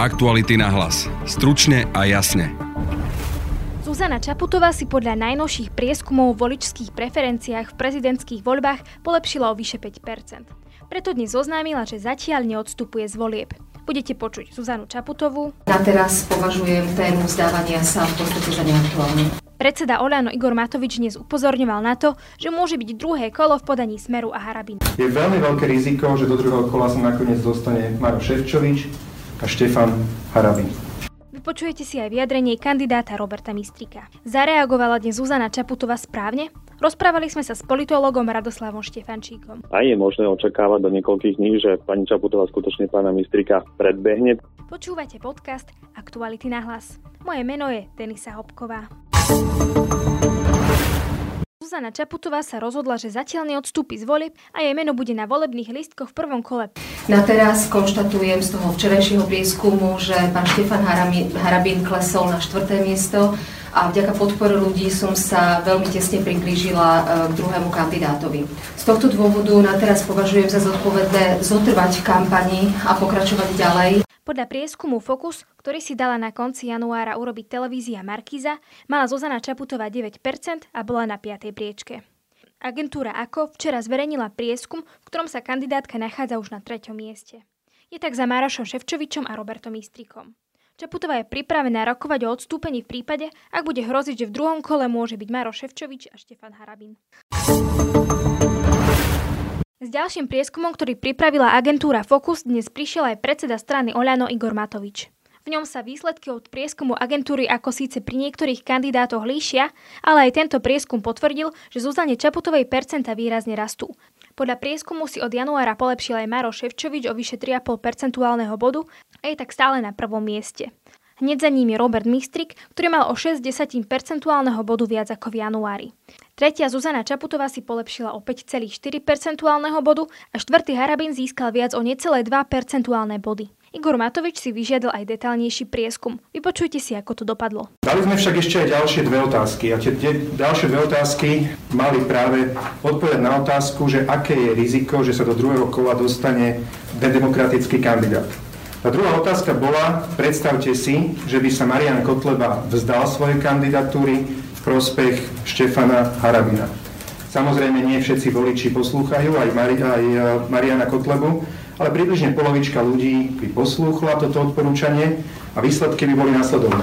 Aktuality na hlas. Stručne a jasne. Zuzana Čaputová si podľa najnovších prieskumov v voličských preferenciách v prezidentských voľbách polepšila o vyše 5%. Preto dnes oznámila, že zatiaľ neodstupuje z volieb. Budete počuť Zuzanu Čaputovú. Na teraz považujem tému vzdávania sa v podstate za neaktuálnu. Predseda Olano Igor Matovič dnes upozorňoval na to, že môže byť druhé kolo v podaní Smeru a Harabin. Je veľmi veľké riziko, že do druhého kola sa nakoniec dostane Maro Ševčovič a Štefan Harabin. Vypočujete si aj vyjadrenie kandidáta Roberta Mistrika. Zareagovala dnes Zuzana Čaputová správne? Rozprávali sme sa s politologom Radoslavom Štefančíkom. A je možné očakávať do niekoľkých dní, že pani Čaputová skutočne pána Mistrika predbehne. Počúvate podcast Aktuality na hlas. Moje meno je Denisa Hopková. Zuzana Čaputová sa rozhodla, že zatiaľ neodstúpi z volieb a jej meno bude na volebných lístkoch v prvom kole. Na teraz konštatujem z toho včerajšieho prieskumu, že pán Štefan Harabín klesol na štvrté miesto a vďaka podpore ľudí som sa veľmi tesne priblížila e, k druhému kandidátovi. Z tohto dôvodu na teraz považujem za zodpovedné zotrvať v kampani a pokračovať ďalej. Podľa prieskumu Focus, ktorý si dala na konci januára urobiť televízia Markíza, mala Zuzana Čaputová 9% a bola na 5. priečke. Agentúra AKO včera zverejnila prieskum, v ktorom sa kandidátka nachádza už na treťom mieste. Je tak za Márošom Ševčovičom a Robertom Istrikom. Čaputová je pripravená rokovať o odstúpení v prípade, ak bude hroziť, že v druhom kole môže byť Maroš Ševčovič a Štefan Harabin. S ďalším prieskumom, ktorý pripravila agentúra Focus, dnes prišiel aj predseda strany Oľano Igor Matovič. V ňom sa výsledky od prieskumu agentúry ako síce pri niektorých kandidátoch líšia, ale aj tento prieskum potvrdil, že Zuzane Čaputovej percenta výrazne rastú. Podľa prieskumu si od januára polepšil aj Maro Ševčovič o vyše 3,5 percentuálneho bodu a je tak stále na prvom mieste. Hneď za ním je Robert Mistrik, ktorý mal o 6 desatím percentuálneho bodu viac ako v januári. Tretia Zuzana Čaputová si polepšila o 5,4 percentuálneho bodu a štvrtý Harabin získal viac o necelé 2 percentuálne body. Igor Matovič si vyžiadal aj detálnejší prieskum. Vypočujte si, ako to dopadlo. Dali sme však ešte aj ďalšie dve otázky a tie ďalšie dve otázky mali práve odpovedať na otázku, že aké je riziko, že sa do druhého kola dostane demokratický kandidát. Tá druhá otázka bola, predstavte si, že by sa Marian Kotleba vzdal svojej kandidatúry prospech Štefana Harabina. Samozrejme, nie všetci voliči poslúchajú, aj, Mari- aj e, Mariana Kotlebu, ale približne polovička ľudí by poslúchla toto odporúčanie a výsledky by boli nasledovné.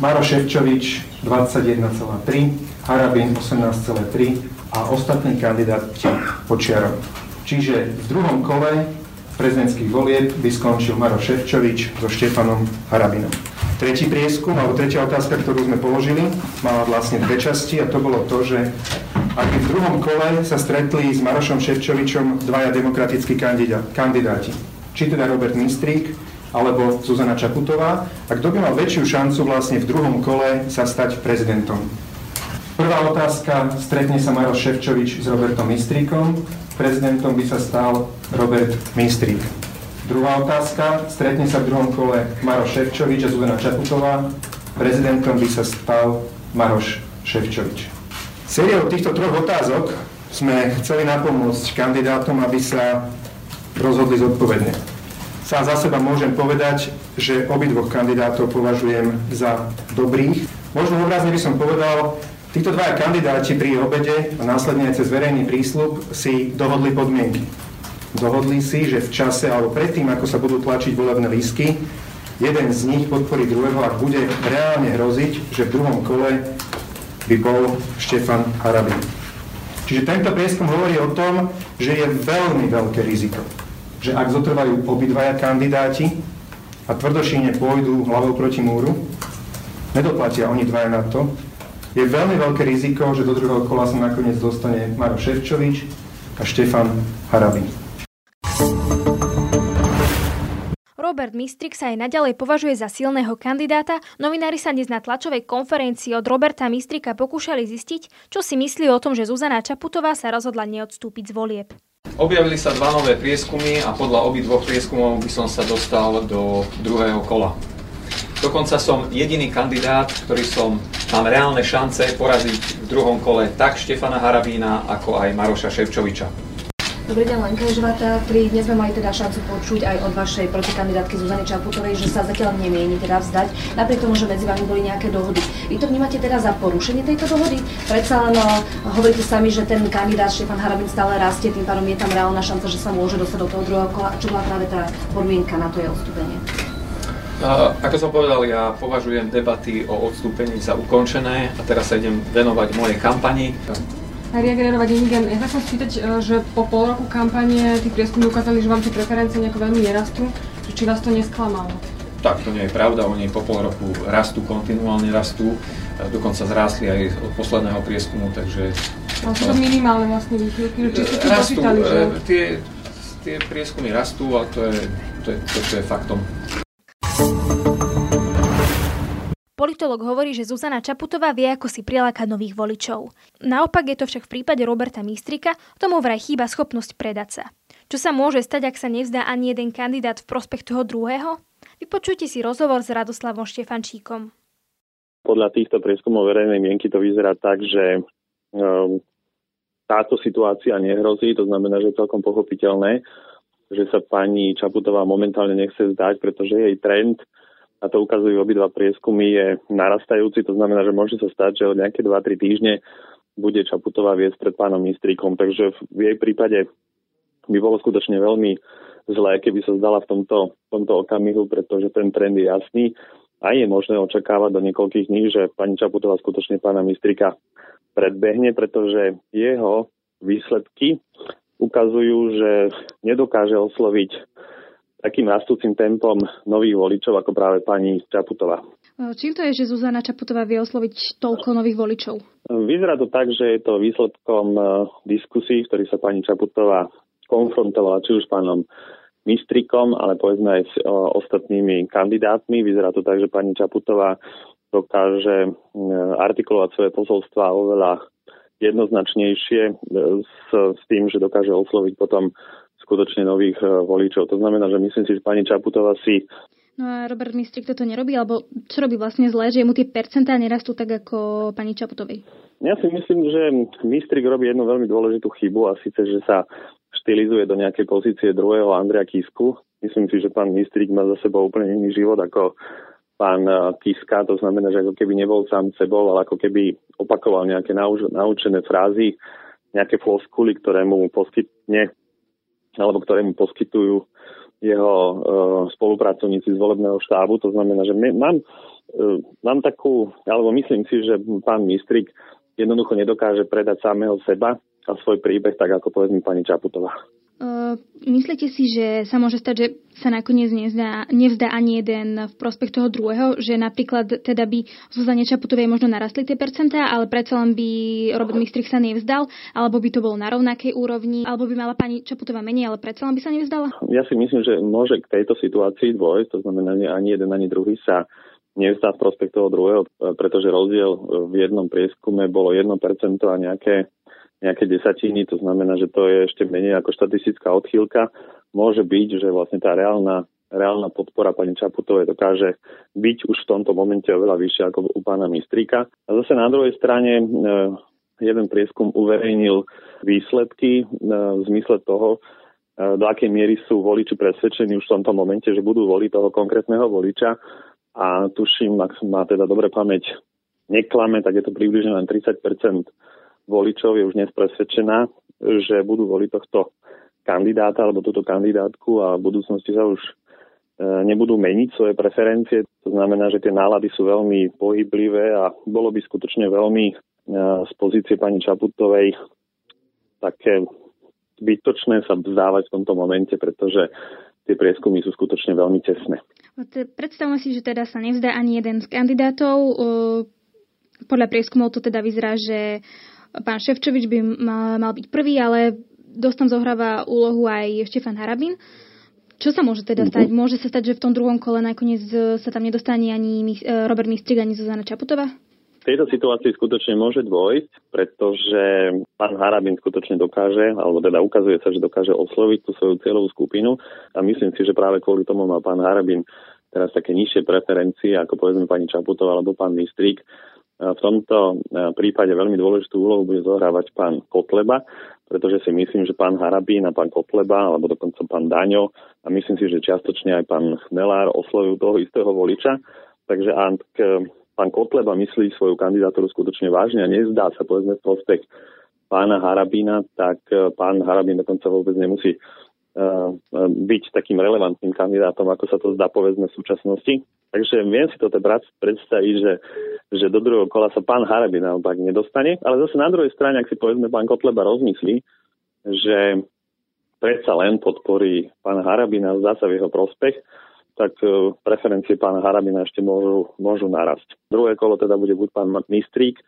Maro Ševčovič 21,3, Harabin 18,3 a ostatní kandidáti počiarov. Čiže v druhom kole prezidentských volieb by skončil Maro Ševčovič so Štefanom Harabinom. Tretí prieskum, alebo tretia otázka, ktorú sme položili, mala vlastne dve časti a to bolo to, že ak v druhom kole sa stretli s Marošom Ševčovičom dvaja demokratickí kandidáti, či teda Robert Mistrík, alebo Zuzana Čaputová, a kto by mal väčšiu šancu vlastne v druhom kole sa stať prezidentom. Prvá otázka, stretne sa Maroš Ševčovič s Robertom Mistríkom, prezidentom by sa stal Robert Mistrík. Druhá otázka, stretne sa v druhom kole Maroš Ševčovič a Zuzana Čaputová, prezidentom by sa stal Maroš Ševčovič. Sériou týchto troch otázok sme chceli napomôcť kandidátom, aby sa rozhodli zodpovedne. Sám za seba môžem povedať, že obidvoch kandidátov považujem za dobrých. Možno obrazne by som povedal, Títo dvaja kandidáti pri obede a následne aj cez verejný prísľub si dohodli podmienky. Dohodli si, že v čase alebo predtým, ako sa budú tlačiť volebné lístky, jeden z nich podporí druhého, ak bude reálne hroziť, že v druhom kole by bol Štefan Harabin. Čiže tento prieskum hovorí o tom, že je veľmi veľké riziko, že ak zotrvajú obidvaja kandidáti a tvrdošíne pôjdu hlavou proti múru, nedoplatia oni dvaja na to, je veľmi veľké riziko, že do druhého kola sa nakoniec dostane Maro Ševčovič a Štefan Harabin. Robert Mistrik sa aj naďalej považuje za silného kandidáta. Novinári sa dnes na tlačovej konferencii od Roberta Mistrika pokúšali zistiť, čo si myslí o tom, že Zuzana Čaputová sa rozhodla neodstúpiť z volieb. Objavili sa dva nové prieskumy a podľa obidvoch prieskumov by som sa dostal do druhého kola. Dokonca som jediný kandidát, ktorý som, mám reálne šance poraziť v druhom kole tak Štefana Harabína, ako aj Maroša Ševčoviča. Dobrý deň, Lenka Ježová Teatri. Dnes sme mali teda šancu počuť aj od vašej protikandidátky Zuzany Čaputovej, že sa zatiaľ nemieni teda vzdať, napriek tomu, že medzi vami boli nejaké dohody. Vy to vnímate teda za porušenie tejto dohody? Predsa len no, hovoríte sami, že ten kandidát Štefan Harabin stále rastie, tým pádom je tam reálna šanca, že sa môže dostať do toho druhého kola. Čo bola práve tá podmienka na to je odstúpenie? Uh, ako som povedal, ja považujem debaty o odstúpení za ukončené a teraz sa idem venovať mojej kampani reagerovať Inigen. Ja sa chcem spýtať, e, že po pol roku kampanie tí prieskumy ukázali, že vám tie preferencie nejako veľmi nerastú. Či vás to nesklamalo? Tak, to nie je pravda. Oni po pol roku rastú, kontinuálne rastú. E, dokonca zrástli aj od posledného prieskumu, takže... Ale sú to minimálne vlastne výchylky, či ste rastú, počítali, že... E, tie, tie prieskumy rastú a to je to, je, to, to je faktom. Politolog hovorí, že Zuzana Čaputová vie, ako si prilákať nových voličov. Naopak je to však v prípade Roberta Mistrika, tomu vraj chýba schopnosť predať sa. Čo sa môže stať, ak sa nevzdá ani jeden kandidát v prospech toho druhého? Vypočujte si rozhovor s Radoslavom Štefančíkom. Podľa týchto prieskumov verejnej mienky to vyzerá tak, že um, táto situácia nehrozí, to znamená, že je celkom pochopiteľné, že sa pani Čaputová momentálne nechce zdať, pretože jej trend a to ukazujú obidva prieskumy, je narastajúci. To znamená, že môže sa stať, že o nejaké 2-3 týždne bude Čaputová viesť pred pánom ministríkom. Takže v jej prípade by bolo skutočne veľmi zlé, keby sa zdala v tomto, tomto okamihu, pretože ten trend je jasný a je možné očakávať do niekoľkých dní, že pani Čaputová skutočne pána ministrika predbehne, pretože jeho výsledky ukazujú, že nedokáže osloviť takým rastúcim tempom nových voličov ako práve pani Čaputová. Čím to je, že Zuzana Čaputová vie osloviť toľko nových voličov? Vyzerá to tak, že je to výsledkom e, diskusí, v ktorých sa pani Čaputová konfrontovala či už s pánom Mistrikom, ale povedzme aj s e, ostatnými kandidátmi. Vyzerá to tak, že pani Čaputová dokáže e, artikulovať svoje posolstva oveľa jednoznačnejšie s, s tým, že dokáže osloviť potom skutočne nových e, voličov. To znamená, že myslím si, že pani Čaputová si No a Robert Mistrik toto nerobí, alebo čo robí vlastne zle, že mu tie percentá nerastú tak ako pani Čaputovej? Ja si myslím, že Mistrik robí jednu veľmi dôležitú chybu a síce, že sa štilizuje do nejakej pozície druhého Andrea Kisku. Myslím si, že pán Mistrik má za sebou úplne iný život ako pán e, Kiska, to znamená, že ako keby nebol sám sebou, ale ako keby opakoval nejaké naučené frázy, nejaké floskuly, ktoré mu poskytne alebo ktoré mu poskytujú jeho uh, spolupracovníci z volebného štábu. To znamená, že my, mám, uh, mám takú, alebo myslím si, že pán Mistrik jednoducho nedokáže predať samého seba a svoj príbeh, tak ako povedzme pani Čaputová. Uh, myslíte si, že sa môže stať, že sa nakoniec nezdá, nevzdá ani jeden v prospech toho druhého, že napríklad teda by Zuzane Čaputovej možno narastli tie percentá, ale predsa len by Robert Mistrich sa nevzdal, alebo by to bolo na rovnakej úrovni, alebo by mala pani Čaputová menej, ale predsa len by sa nevzdala? Ja si myslím, že môže k tejto situácii dôjsť, to znamená, že ani jeden, ani druhý sa nevzdá v prospech toho druhého, pretože rozdiel v jednom prieskume bolo 1% a nejaké nejaké desatiny, to znamená, že to je ešte menej ako štatistická odchýlka. Môže byť, že vlastne tá reálna, reálna podpora pani Čaputovej dokáže byť už v tomto momente oveľa vyššia ako u pána Mistríka. A zase na druhej strane e, jeden prieskum uverejnil výsledky e, v zmysle toho, e, do akej miery sú voliči presvedčení už v tomto momente, že budú voliť toho konkrétneho voliča. A tuším, ak má teda dobre pamäť neklame, tak je to približne len 30 voličov je už dnes presvedčená, že budú voliť tohto kandidáta alebo túto kandidátku a v budúcnosti sa už e, nebudú meniť svoje preferencie. To znamená, že tie nálady sú veľmi pohyblivé a bolo by skutočne veľmi e, z pozície pani Čaputovej také zbytočné sa vzdávať v tomto momente, pretože tie prieskumy sú skutočne veľmi tesné. Predstavme si, že teda sa nevzdá ani jeden z kandidátov. E, podľa prieskumov to teda vyzerá, že Pán Ševčovič by mal, mal byť prvý, ale dosť tam zohráva úlohu aj Štefan Harabin. Čo sa môže teda stať? Môže sa stať, že v tom druhom kole nakoniec sa tam nedostane ani e, Robert Mistrik, ani Zuzana Čaputová? V tejto situácii skutočne môže dôjsť, pretože pán Harabin skutočne dokáže, alebo teda ukazuje sa, že dokáže osloviť tú svoju cieľovú skupinu a myslím si, že práve kvôli tomu má pán Harabin teraz také nižšie preferencie, ako povedzme pani Čaputová alebo pán Mistrík, v tomto prípade veľmi dôležitú úlohu bude zohrávať pán Kotleba, pretože si myslím, že pán Harabín a pán Kotleba, alebo dokonca pán Daňo a myslím si, že čiastočne aj pán Chmelár oslovujú toho istého voliča. Takže ak pán Kotleba myslí svoju kandidatúru skutočne vážne a nezdá sa povedzme prospech pána Harabína, tak pán Harabín dokonca vôbec nemusí byť takým relevantným kandidátom, ako sa to zdá povedzme v súčasnosti. Takže viem si toto predstaviť, že, že do druhého kola sa pán Harabin naopak nedostane, ale zase na druhej strane, ak si povedzme pán Kotleba rozmyslí, že predsa len podporí pána Harabina, zdá sa v jeho prospech, tak e, preferencie pána Harabina ešte môžu, môžu narasť. Druhé kolo teda bude buď pán Mistrík,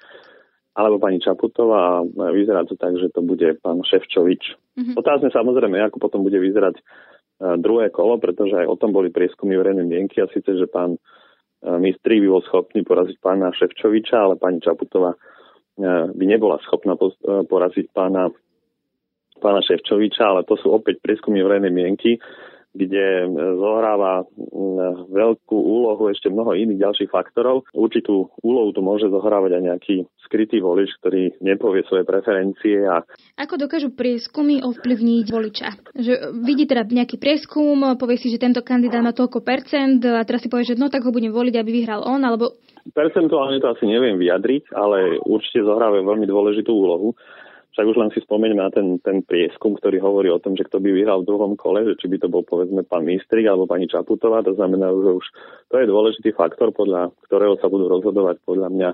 alebo pani Čaputová a vyzerá to tak, že to bude pán Ševčovič. Mm-hmm. Otázne samozrejme, ako potom bude vyzerať e, druhé kolo, pretože aj o tom boli prieskumy verejnej mienky a síce, že pán e, Mistri by bol schopný poraziť pána Ševčoviča, ale pani Čaputová e, by nebola schopná poraziť pána, pána Ševčoviča, ale to sú opäť prieskumy verejnej mienky kde zohráva mm, veľkú úlohu ešte mnoho iných ďalších faktorov. Určitú úlohu tu môže zohrávať aj nejaký skrytý volič, ktorý nepovie svoje preferencie. A... Ako dokážu prieskumy ovplyvniť voliča? Že vidí teda nejaký prieskum, povie si, že tento kandidát má toľko percent a teraz si povie, že no tak ho budem voliť, aby vyhral on, alebo Percentuálne to asi neviem vyjadriť, ale určite zohráva veľmi dôležitú úlohu. Však už len si spomeňme na ten, ten prieskum, ktorý hovorí o tom, že kto by vyhral v druhom kole, že či by to bol povedzme pán Mistrik alebo pani Čaputová, to znamená, že už to je dôležitý faktor, podľa ktorého sa budú rozhodovať podľa mňa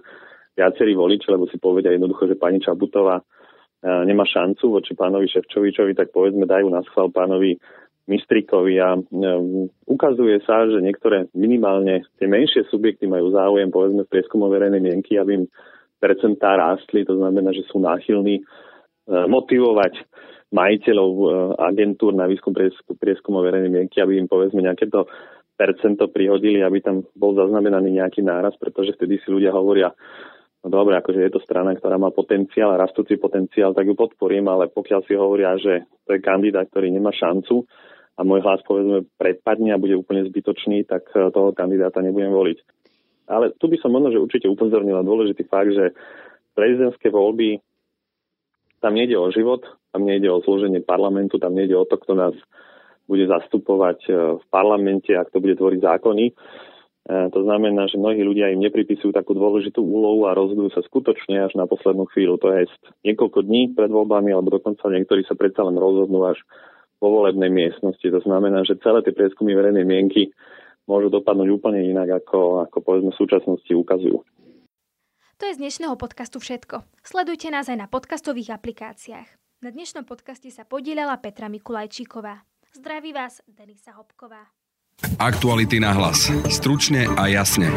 viacerí voliči, lebo si povedia jednoducho, že pani Čaputová e, nemá šancu voči pánovi Ševčovičovi, tak povedzme dajú na schvál pánovi Mistrikovi a um, ukazuje sa, že niektoré minimálne tie menšie subjekty majú záujem povedzme v prieskumu verejnej mienky, aby im percentá rástli, to znamená, že sú náchylní Eh, motivovať majiteľov eh, agentúr na výskum prieskumov verejnej mienky, aby im povedzme nejaké to percento prihodili, aby tam bol zaznamenaný nejaký náraz, pretože vtedy si ľudia hovoria, no dobre, akože je to strana, ktorá má potenciál, rastúci potenciál, tak ju podporím, ale pokiaľ si hovoria, že to je kandidát, ktorý nemá šancu a môj hlas povedzme predpadne a bude úplne zbytočný, tak eh, toho kandidáta nebudem voliť. Ale tu by som možno, že určite upozornil na dôležitý fakt, že prezidentské voľby tam nejde o život, tam nejde o slúženie parlamentu, tam nejde o to, kto nás bude zastupovať e, v parlamente, ak to bude tvoriť zákony. E, to znamená, že mnohí ľudia im nepripisujú takú dôležitú úlohu a rozhodujú sa skutočne až na poslednú chvíľu. To je niekoľko dní pred voľbami, alebo dokonca niektorí sa predsa len rozhodnú až vo volebnej miestnosti. To znamená, že celé tie prieskumy verejnej mienky môžu dopadnúť úplne inak, ako, ako povedzme v súčasnosti ukazujú. To je z dnešného podcastu všetko. Sledujte nás aj na podcastových aplikáciách. Na dnešnom podcaste sa podielala Petra Mikulajčíková. Zdraví vás Denisa Hopková. Aktuality na hlas. Stručne a jasne.